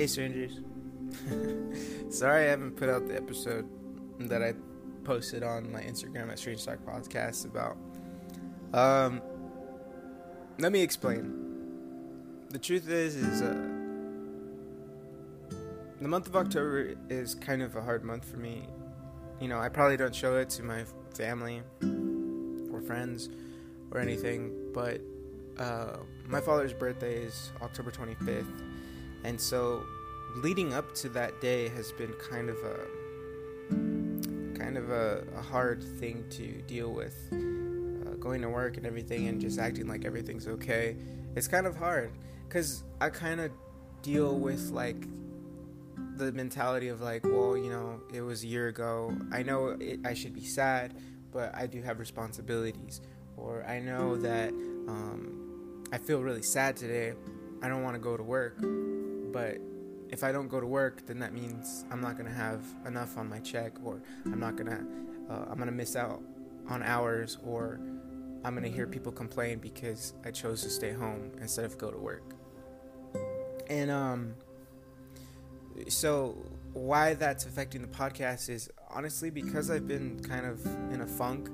Hey, strangers. Sorry I haven't put out the episode that I posted on my Instagram at Strange Talk Podcast about. Um, let me explain. The truth is, is uh, the month of October is kind of a hard month for me. You know, I probably don't show it to my family or friends or anything, but uh, my father's birthday is October 25th, and so leading up to that day has been kind of a kind of a, a hard thing to deal with. Uh, going to work and everything, and just acting like everything's okay. It's kind of hard because I kind of deal with like the mentality of like, well, you know, it was a year ago. I know it, I should be sad, but I do have responsibilities. Or I know that um, I feel really sad today. I don't want to go to work, but if I don't go to work, then that means I'm not gonna have enough on my check, or I'm not gonna, uh, I'm gonna miss out on hours, or I'm gonna hear people complain because I chose to stay home instead of go to work. And um, so why that's affecting the podcast is honestly because I've been kind of in a funk.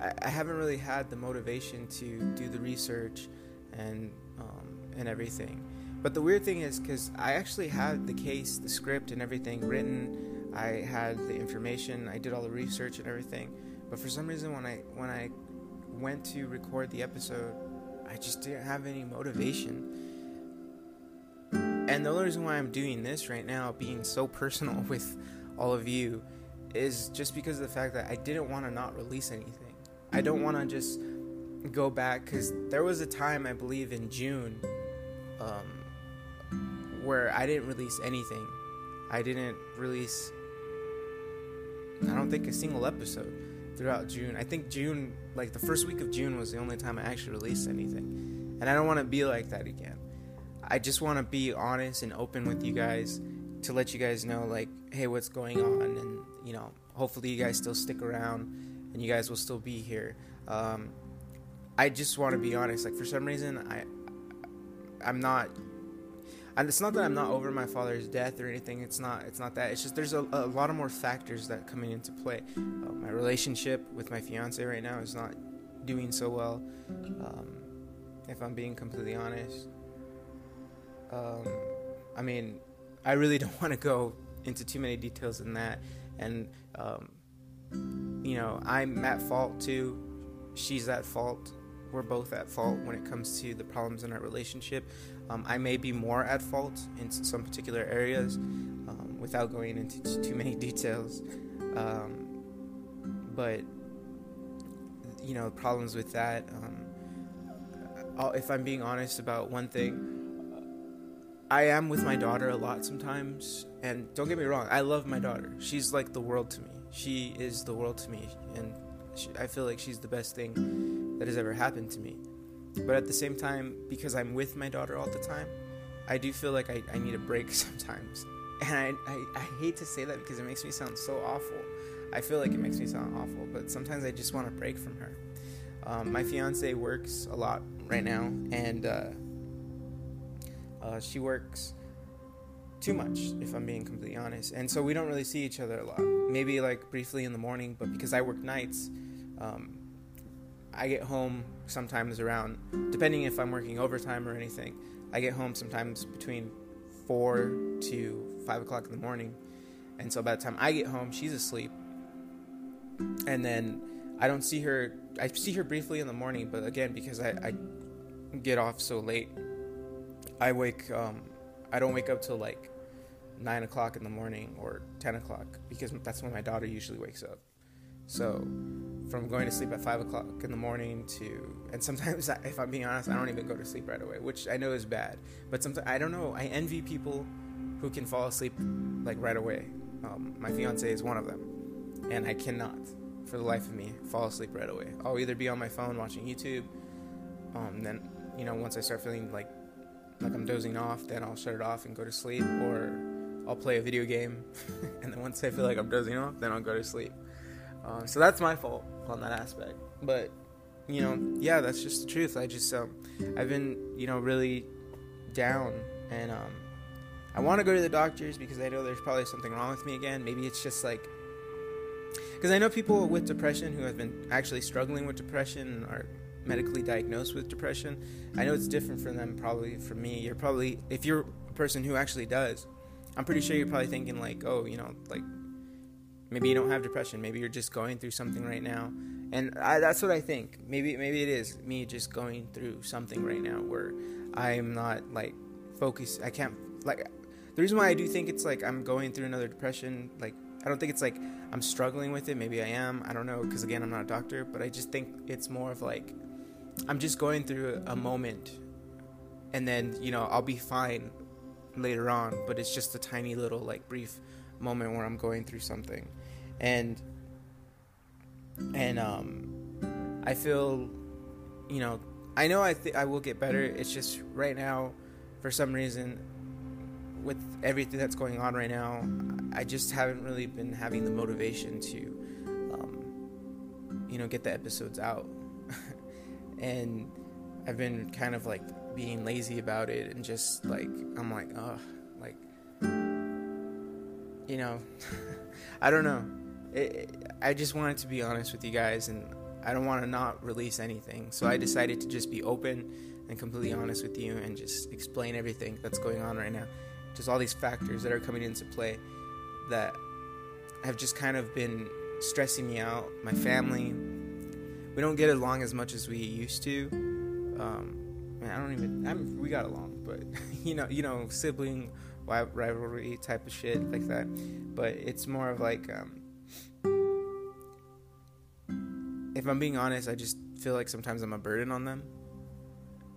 I, I haven't really had the motivation to do the research and um, and everything. But the weird thing is because I actually had the case, the script, and everything written. I had the information. I did all the research and everything. But for some reason, when I when I went to record the episode, I just didn't have any motivation. And the only reason why I'm doing this right now, being so personal with all of you, is just because of the fact that I didn't want to not release anything. I don't want to just go back because there was a time I believe in June um, where I didn't release anything. I didn't release. I don't think a single episode throughout June. I think June, like the first week of June, was the only time I actually released anything, and I don't want to be like that again. I just want to be honest and open with you guys to let you guys know, like, hey, what's going on, and you know, hopefully you guys still stick around and you guys will still be here. Um, I just want to be honest. Like for some reason, I I'm not. And it's not that I'm not over my father's death or anything. It's not. It's not that. It's just there's a, a lot of more factors that coming into play. Uh, my relationship with my fiance right now is not doing so well. Um, if I'm being completely honest. Um, I mean, I really don't want to go into too many details in that. And um, you know, I'm at fault too. She's at fault we're both at fault when it comes to the problems in our relationship. Um, I may be more at fault in some particular areas um, without going into t- too many details. Um, but, you know, problems with that. Um, if I'm being honest about one thing, I am with my daughter a lot sometimes. And don't get me wrong, I love my daughter. She's like the world to me. She is the world to me. And she, I feel like she's the best thing that has ever happened to me. But at the same time, because I'm with my daughter all the time, I do feel like I, I need a break sometimes. And I, I, I hate to say that because it makes me sound so awful. I feel like it makes me sound awful, but sometimes I just want a break from her. Um, my fiance works a lot right now, and uh, uh, she works too much, if I'm being completely honest. And so we don't really see each other a lot. Maybe like briefly in the morning, but because I work nights, um, I get home sometimes around, depending if I'm working overtime or anything, I get home sometimes between 4 to 5 o'clock in the morning. And so by the time I get home, she's asleep. And then I don't see her, I see her briefly in the morning, but again, because I, I get off so late, I wake, um, I don't wake up till like 9 o'clock in the morning or 10 o'clock because that's when my daughter usually wakes up. So from going to sleep at 5 o'clock in the morning to, and sometimes, if I'm being honest, I don't even go to sleep right away, which I know is bad. But sometimes, I don't know, I envy people who can fall asleep like right away. Um, my fiance is one of them. And I cannot, for the life of me, fall asleep right away. I'll either be on my phone watching YouTube, um, then, you know, once I start feeling like like I'm dozing off, then I'll shut it off and go to sleep, or I'll play a video game, and then once I feel like I'm dozing off, then I'll go to sleep. Um, so that's my fault on that aspect. But you know, yeah, that's just the truth. I just um, I've been you know really down, and um, I want to go to the doctors because I know there's probably something wrong with me again. Maybe it's just like because I know people with depression who have been actually struggling with depression are medically diagnosed with depression. I know it's different for them probably from me. You're probably if you're a person who actually does, I'm pretty sure you're probably thinking like, "Oh, you know, like maybe you don't have depression. Maybe you're just going through something right now." And I, that's what I think. Maybe maybe it is me just going through something right now where I'm not like focused. I can't like the reason why I do think it's like I'm going through another depression, like I don't think it's like I'm struggling with it. Maybe I am. I don't know because again, I'm not a doctor, but I just think it's more of like I'm just going through a moment, and then you know I'll be fine later on. But it's just a tiny little like brief moment where I'm going through something, and and um, I feel, you know, I know I I will get better. It's just right now, for some reason, with everything that's going on right now, I just haven't really been having the motivation to, um, you know, get the episodes out. and I've been kind of like being lazy about it and just like, I'm like, oh, like, you know, I don't know. It, I just wanted to be honest with you guys and I don't want to not release anything. So I decided to just be open and completely honest with you and just explain everything that's going on right now just all these factors that are coming into play that have just kind of been stressing me out. My family, we don't get along as much as we used to. Um, man, I don't even. I'm, we got along, but you know, you know, sibling rivalry type of shit like that. But it's more of like, um, if I'm being honest, I just feel like sometimes I'm a burden on them,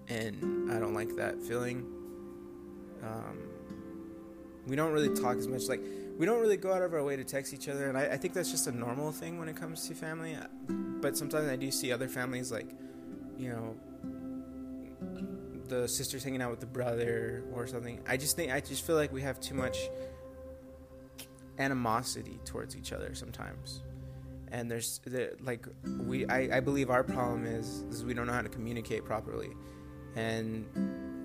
and I don't like that feeling. Um, we don't really talk as much. Like we don't really go out of our way to text each other, and I, I think that's just a normal thing when it comes to family. But sometimes I do see other families like, you know, the sisters hanging out with the brother or something. I just think I just feel like we have too much animosity towards each other sometimes. And there's the, like we I, I believe our problem is is we don't know how to communicate properly. And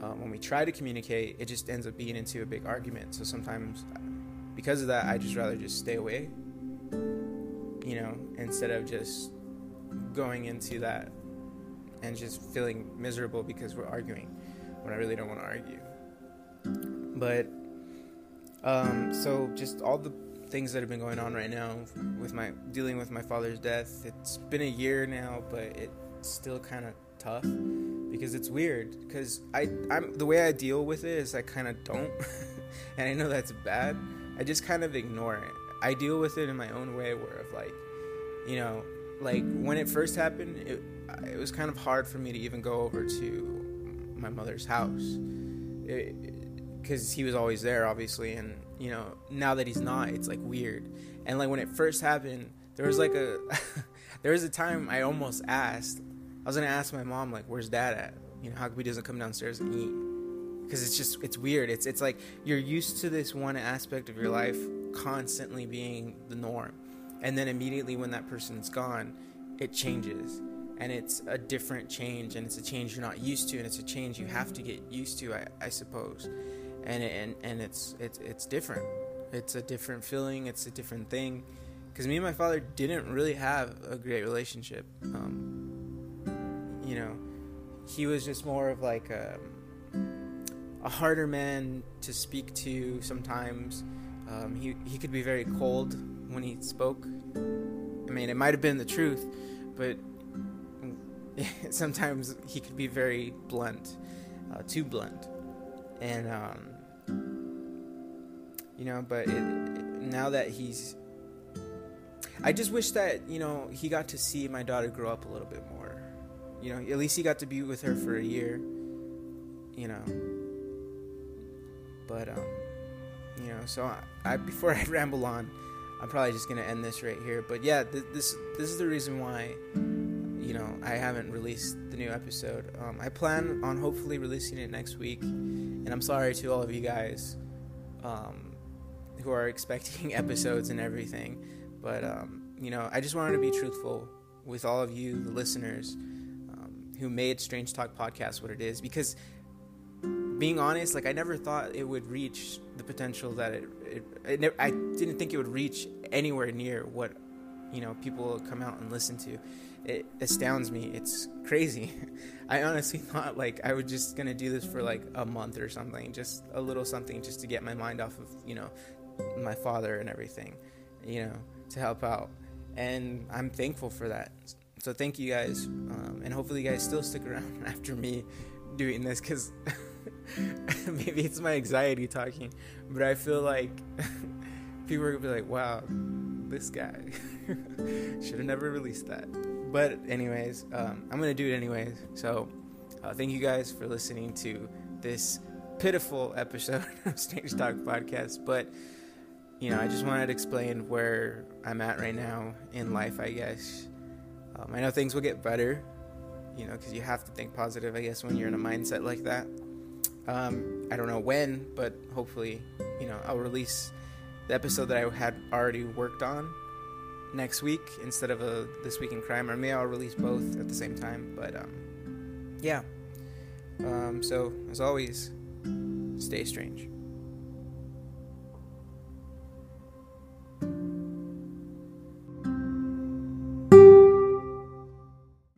uh, when we try to communicate, it just ends up being into a big argument. So sometimes, because of that, I just rather just stay away, you know, instead of just going into that and just feeling miserable because we're arguing when I really don't want to argue. But, um, so just all the things that have been going on right now with my dealing with my father's death. It's been a year now, but it's still kind of tough because it's weird because I I'm the way I deal with it is I kind of don't and I know that's bad I just kind of ignore it I deal with it in my own way where of like you know like when it first happened it it was kind of hard for me to even go over to my mother's house because he was always there obviously and you know now that he's not it's like weird and like when it first happened there was like a there was a time I almost asked I was gonna ask my mom like, "Where's Dad at? You know, how come he doesn't come downstairs and eat?" Because it's just it's weird. It's it's like you're used to this one aspect of your life constantly being the norm, and then immediately when that person's gone, it changes, and it's a different change, and it's a change you're not used to, and it's a change you have to get used to, I, I suppose, and and and it's it's it's different. It's a different feeling. It's a different thing. Because me and my father didn't really have a great relationship. Um, you know, he was just more of like a, a harder man to speak to sometimes. Um, he, he could be very cold when he spoke. I mean, it might have been the truth, but sometimes he could be very blunt, uh, too blunt. And, um, you know, but it, now that he's. I just wish that, you know, he got to see my daughter grow up a little bit more you know, at least he got to be with her for a year. You know. But um, you know, so I, I before I ramble on, I'm probably just gonna end this right here. But yeah, th- this this is the reason why know I haven't released the new episode. Um, I plan on hopefully releasing it next week, and I'm sorry to all of you guys um, who are expecting episodes and everything. But um, you know, I just wanted to be truthful with all of you, the listeners who made Strange Talk Podcast what it is because being honest, like I never thought it would reach the potential that it, it, it I didn't think it would reach anywhere near what you know people come out and listen to. It astounds me. It's crazy. I honestly thought like I was just gonna do this for like a month or something, just a little something, just to get my mind off of you know my father and everything, you know, to help out. And I'm thankful for that. So thank you guys, um, and hopefully you guys still stick around after me doing this because maybe it's my anxiety talking, but I feel like people are gonna be like, "Wow, this guy should have never released that." But anyways, um, I'm gonna do it anyways. So uh, thank you guys for listening to this pitiful episode of Strange Talk podcast. But you know, I just wanted to explain where I'm at right now in life. I guess um, I know things will get better. You know, because you have to think positive. I guess when you're in a mindset like that. Um, I don't know when, but hopefully, you know, I'll release the episode that I had already worked on next week instead of a this week in crime, or maybe I'll release both at the same time. But um, yeah. Um, so as always, stay strange.